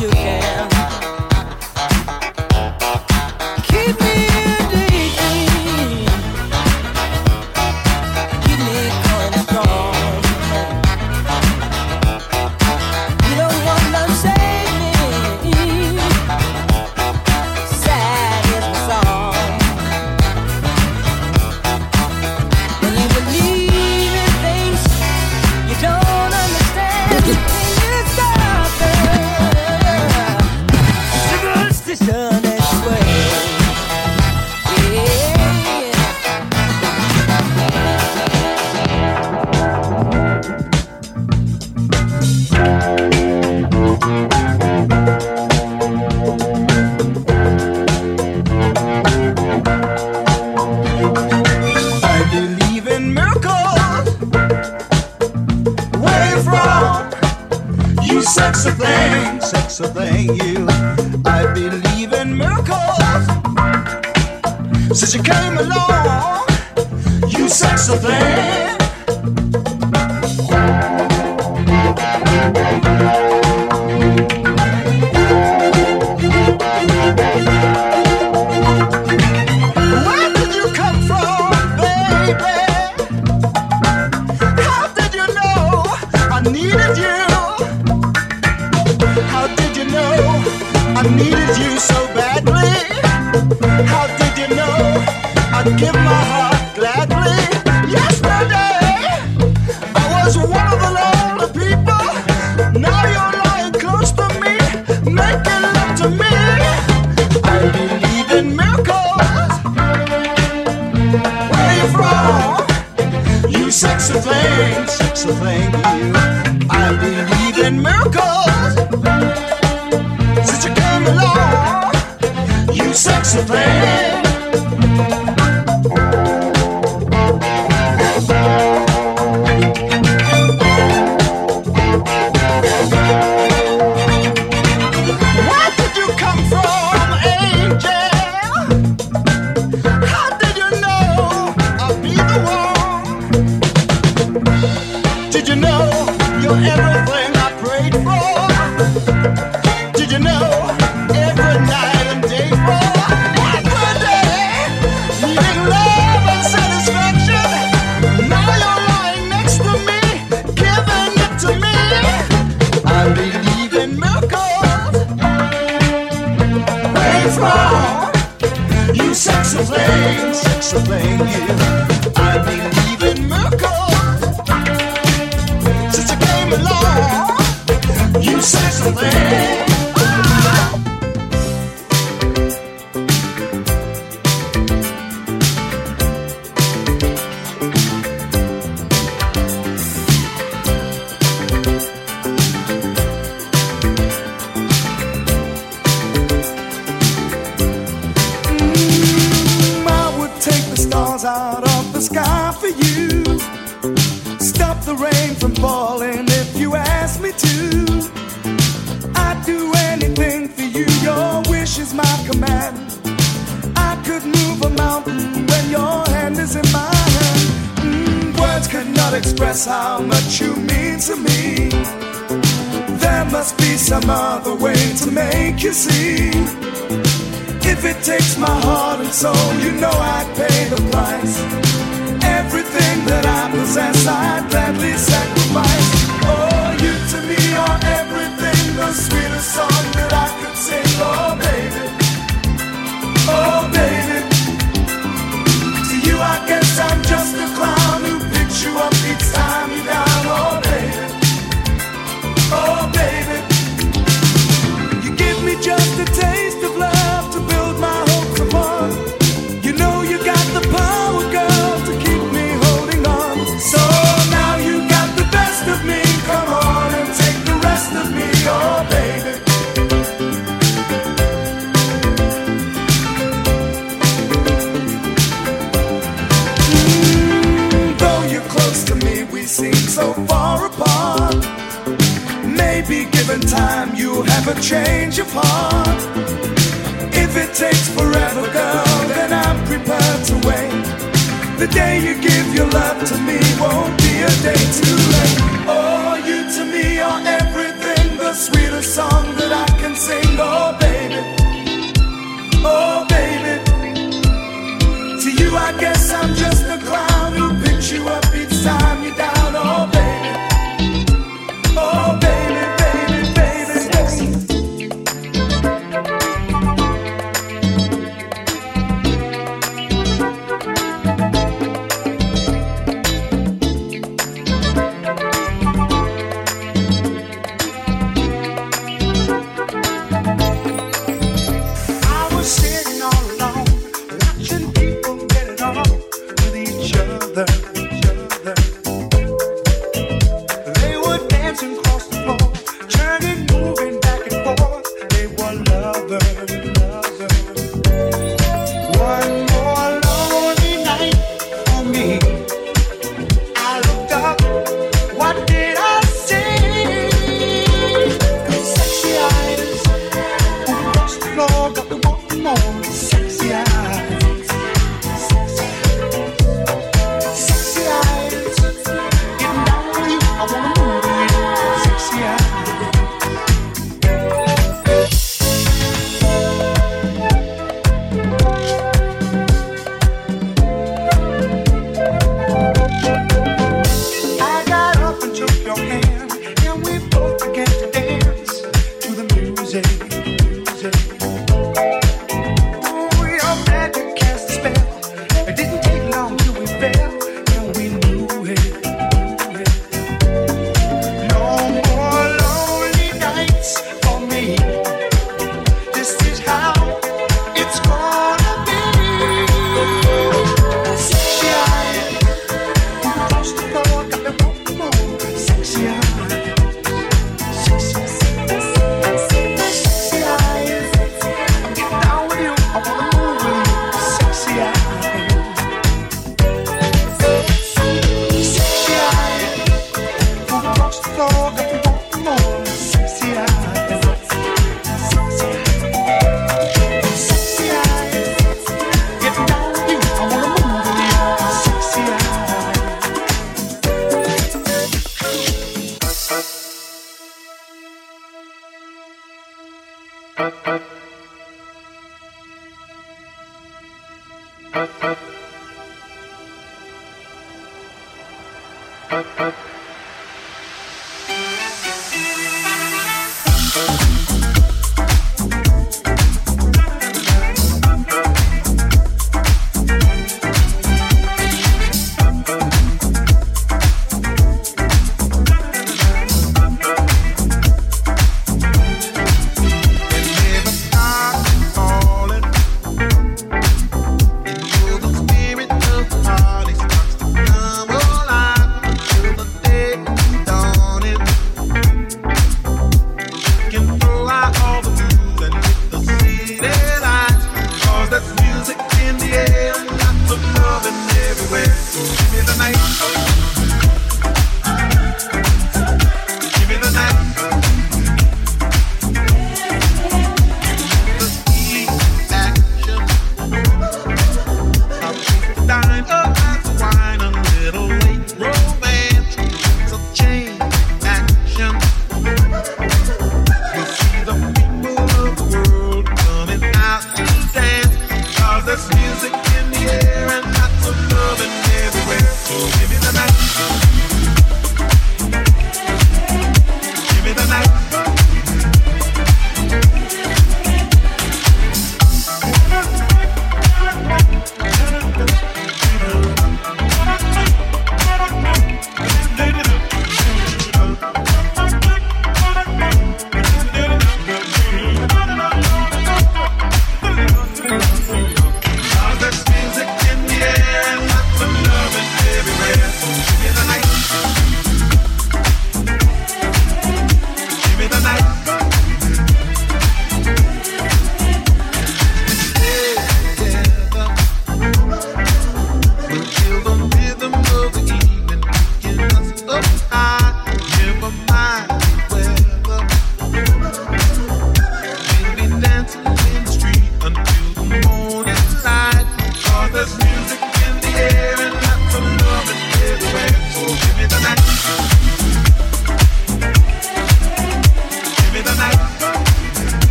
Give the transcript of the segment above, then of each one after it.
you can. The rain from falling if you ask me to. Express how much you mean to me. There must be some other way to make you see. If it takes my heart and soul, you know I'd pay the price. Everything that I possess, I'd gladly sacrifice. Oh, you to me are everything, the sweetest song that I could sing. Oh, baby. Oh, baby. To you, I guess I'm just a clown who picks you up give your love to me won't be a day too late. Oh, you to me are everything, the sweetest song that I can sing. Oh, baby. Oh, baby. To you, I guess I'm just a clown who picks you up each time you're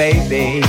Oh,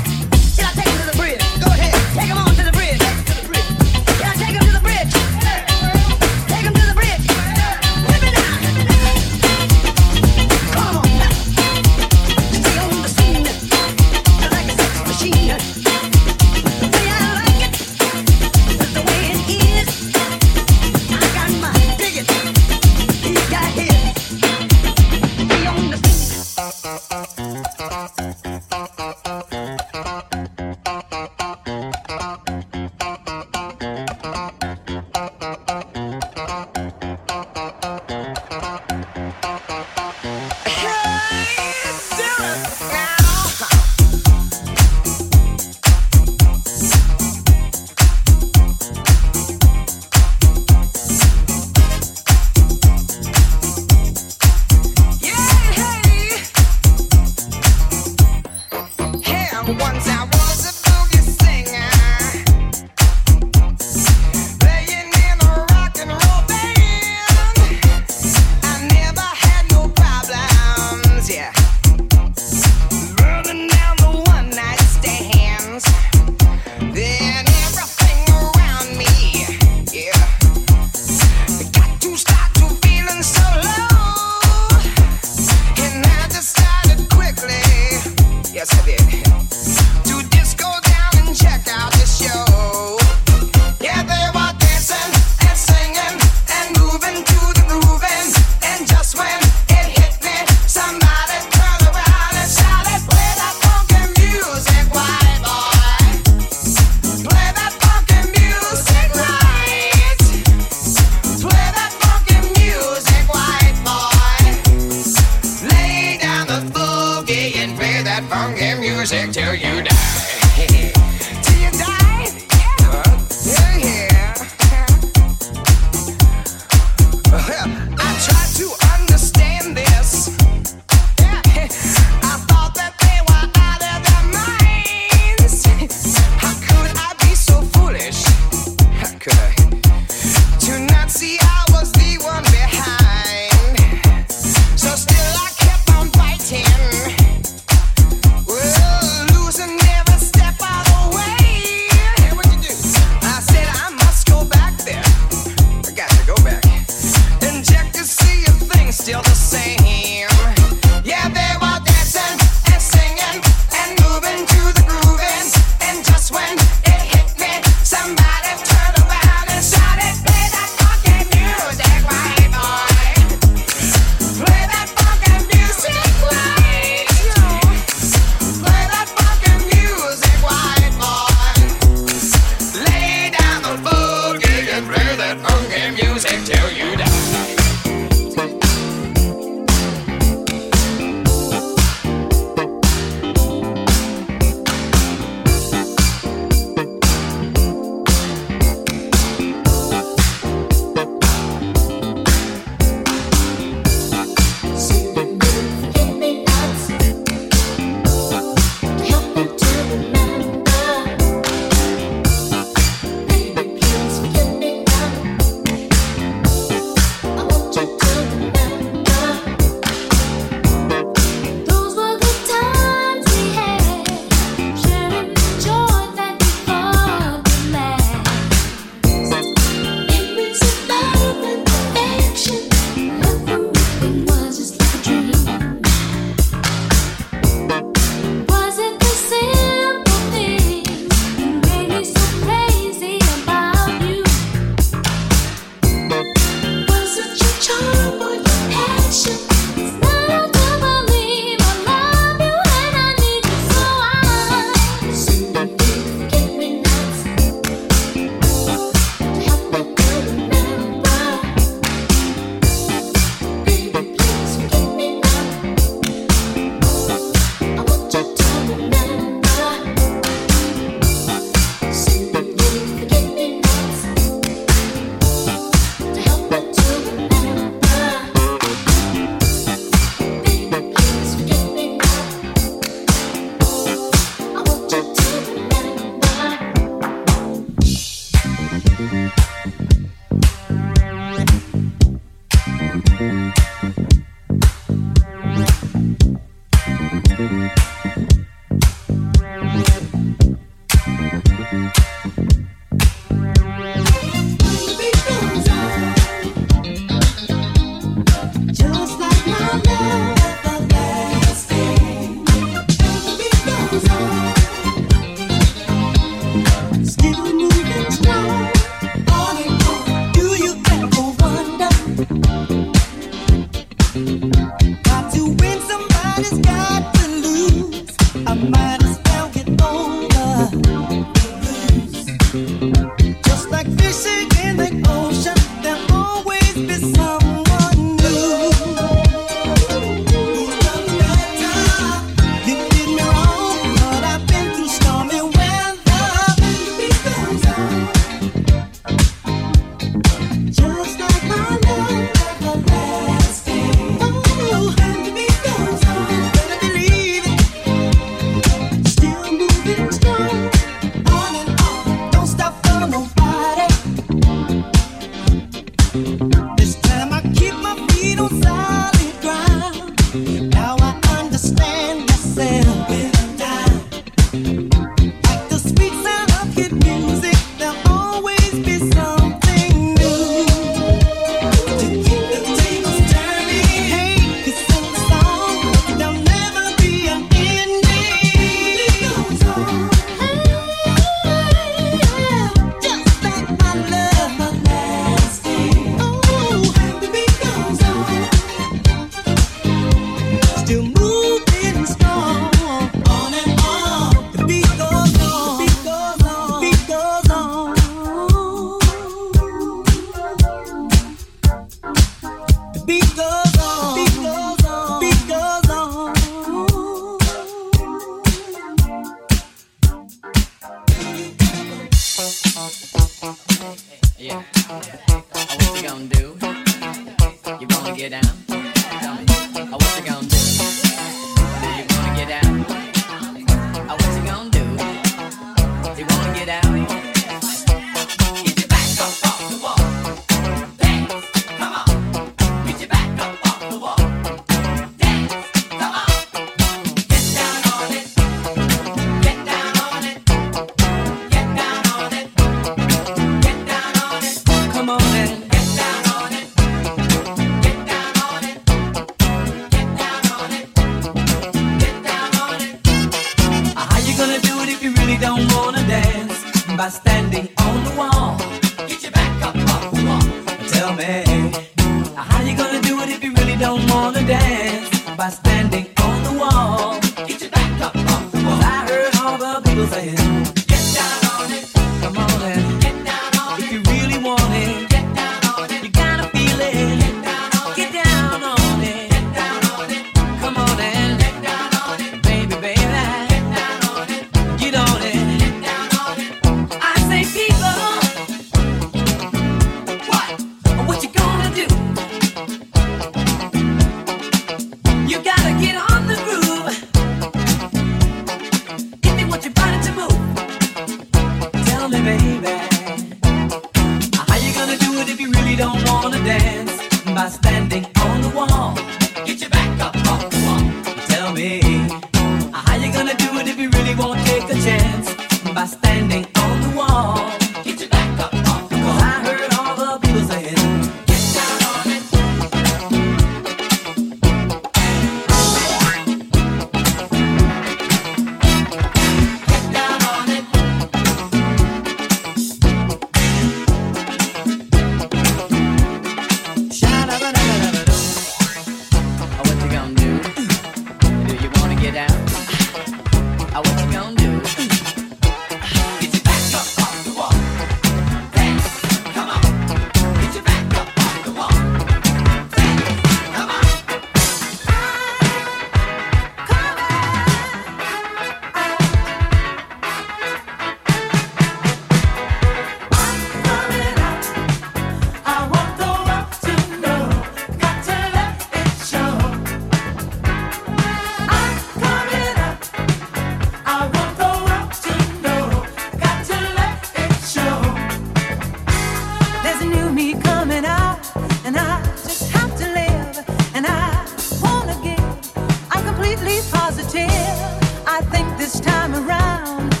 I think this time around.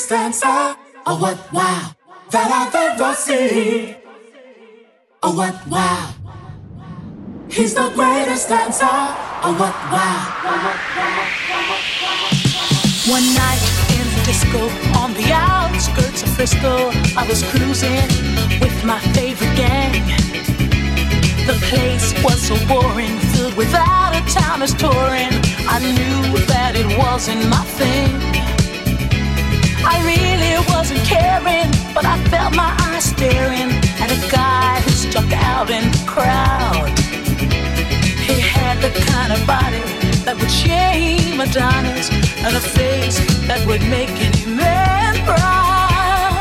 Greatest dancer. Oh what wow that I've ever seen. Oh what wow. He's the greatest dancer. Oh what wow. One night in the disco on the outskirts of Frisco, I was cruising with my favorite gang. The place was so boring, filled without a towners touring. I knew that it wasn't my thing. I really wasn't caring, but I felt my eyes staring at a guy who stuck out in the crowd. He had the kind of body that would shame Adonis and a face that would make any man proud.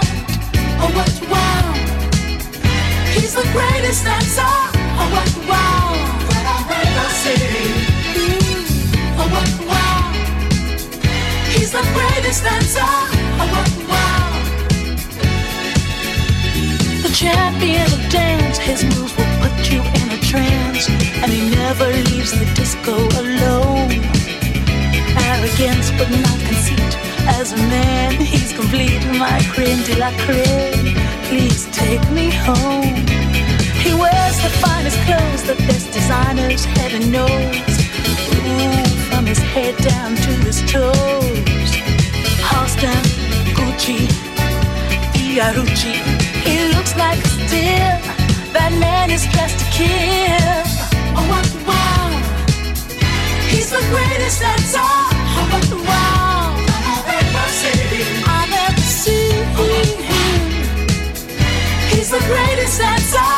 Oh, what wow! He's the greatest dancer. Oh, what wow! That I've ever He's the greatest dancer. of what wow! The champion of dance, his moves will put you in a trance, and he never leaves the disco alone. Arrogance, but not conceit. As a man, he's complete. My creme de la creme. Please take me home. He wears the finest clothes, the best designers, heaven knows. Ooh, from his head down to his toes. Halston, Gucci, Fiorucci. He looks like a steal. That man is dressed to kill. Oh, what wow! He's the greatest dancer. Oh, what wow! I've ever seen. I've ever seen him. He's the greatest dancer. Oh,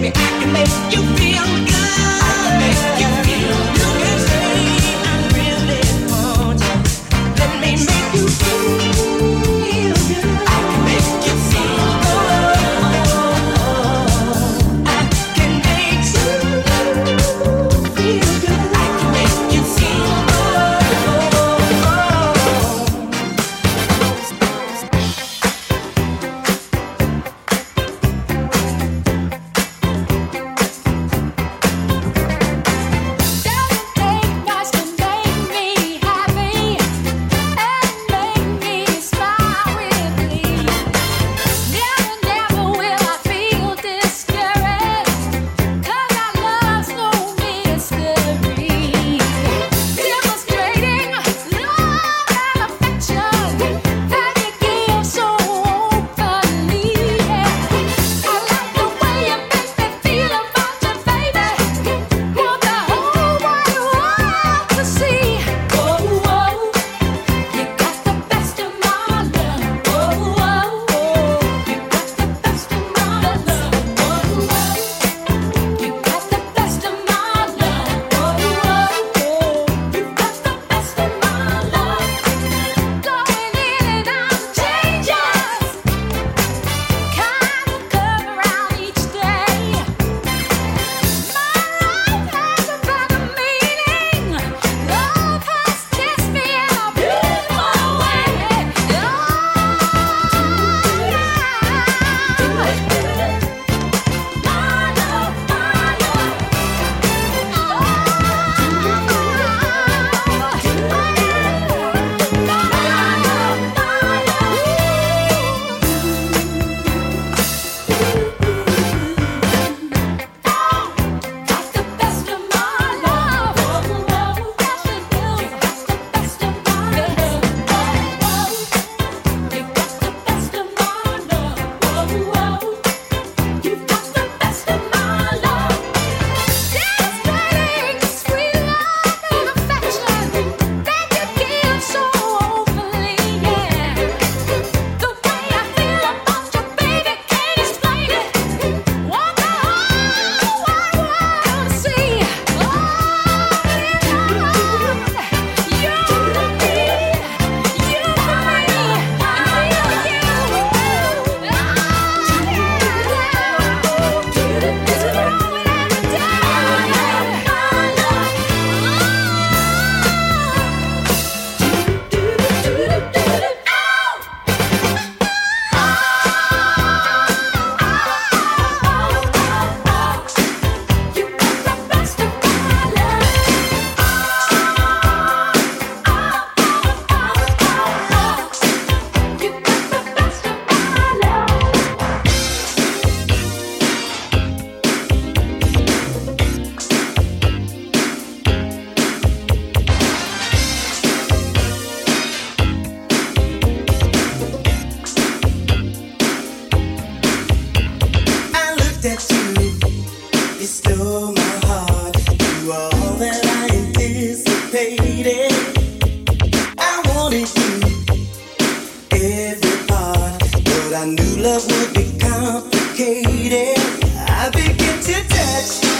baby, I can make you feel good. I will leave you every part But I knew love would be complicated. I begin to touch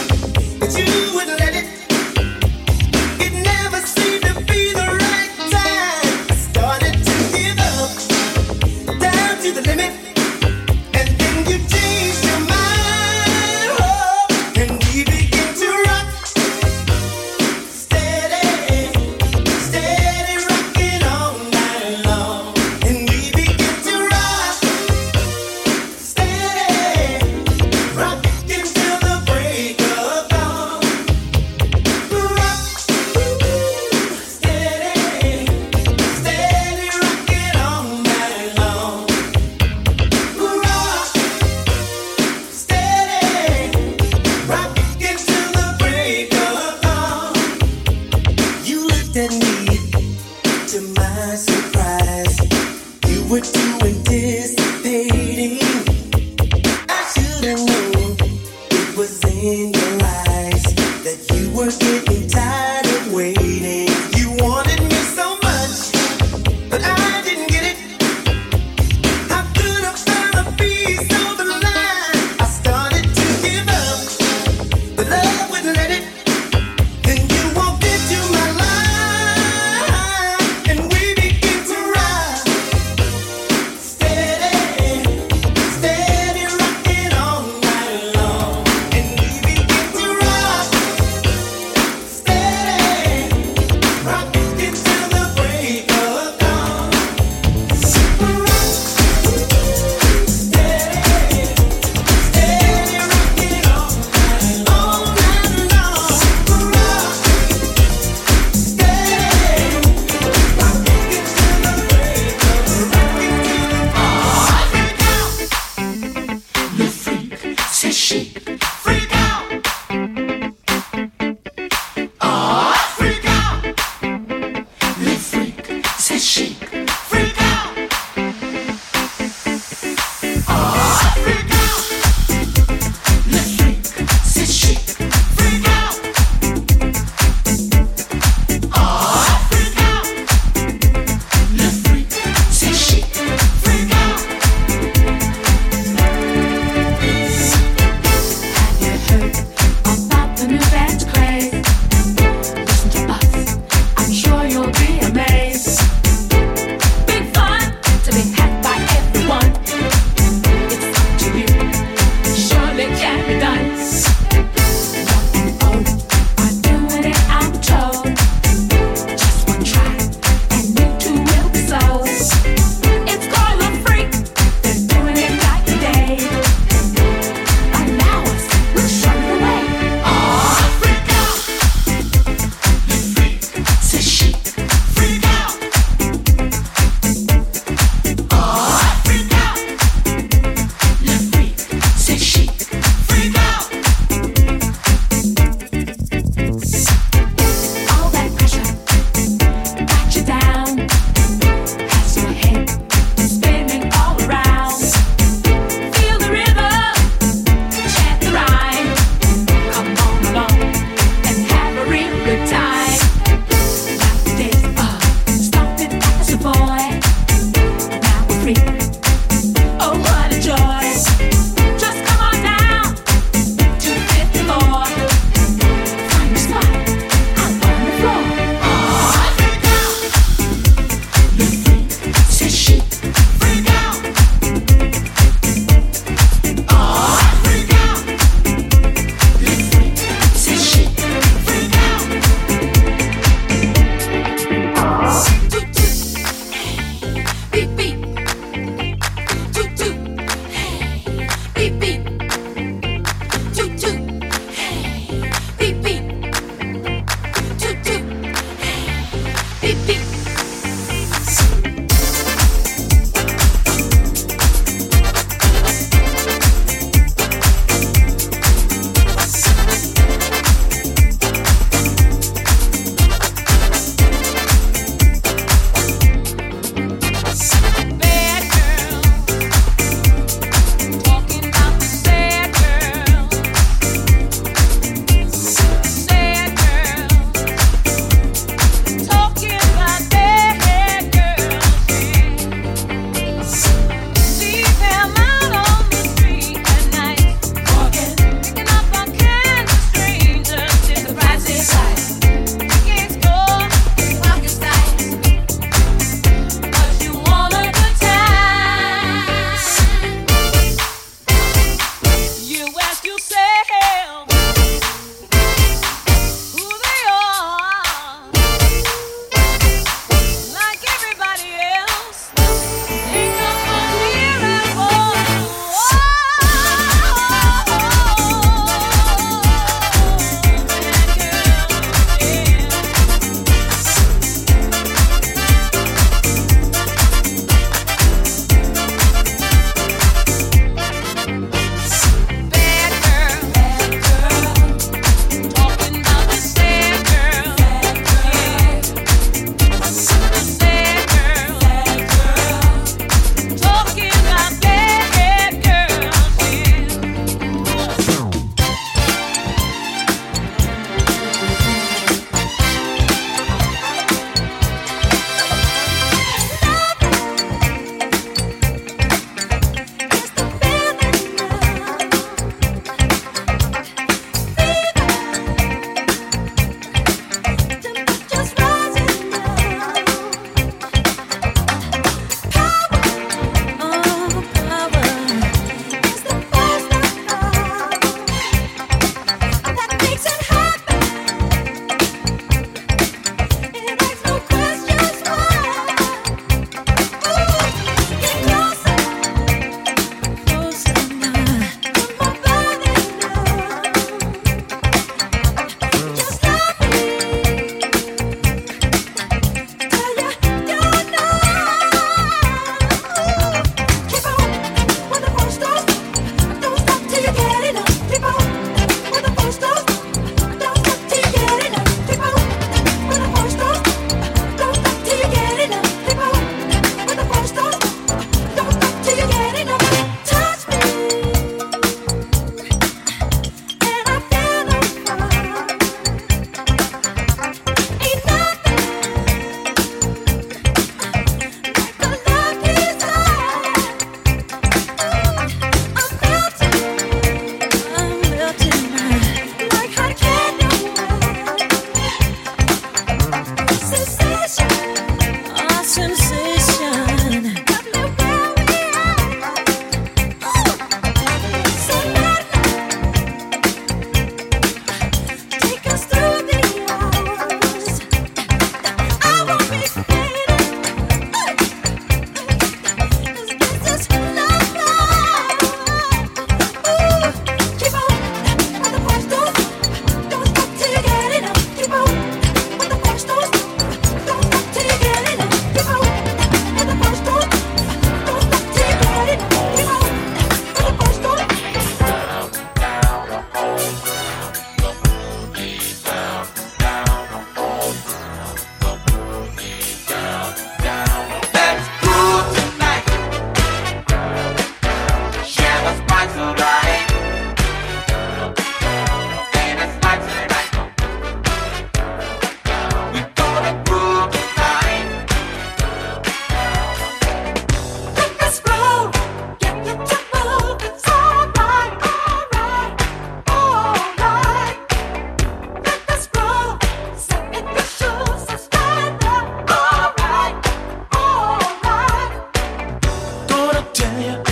tell you.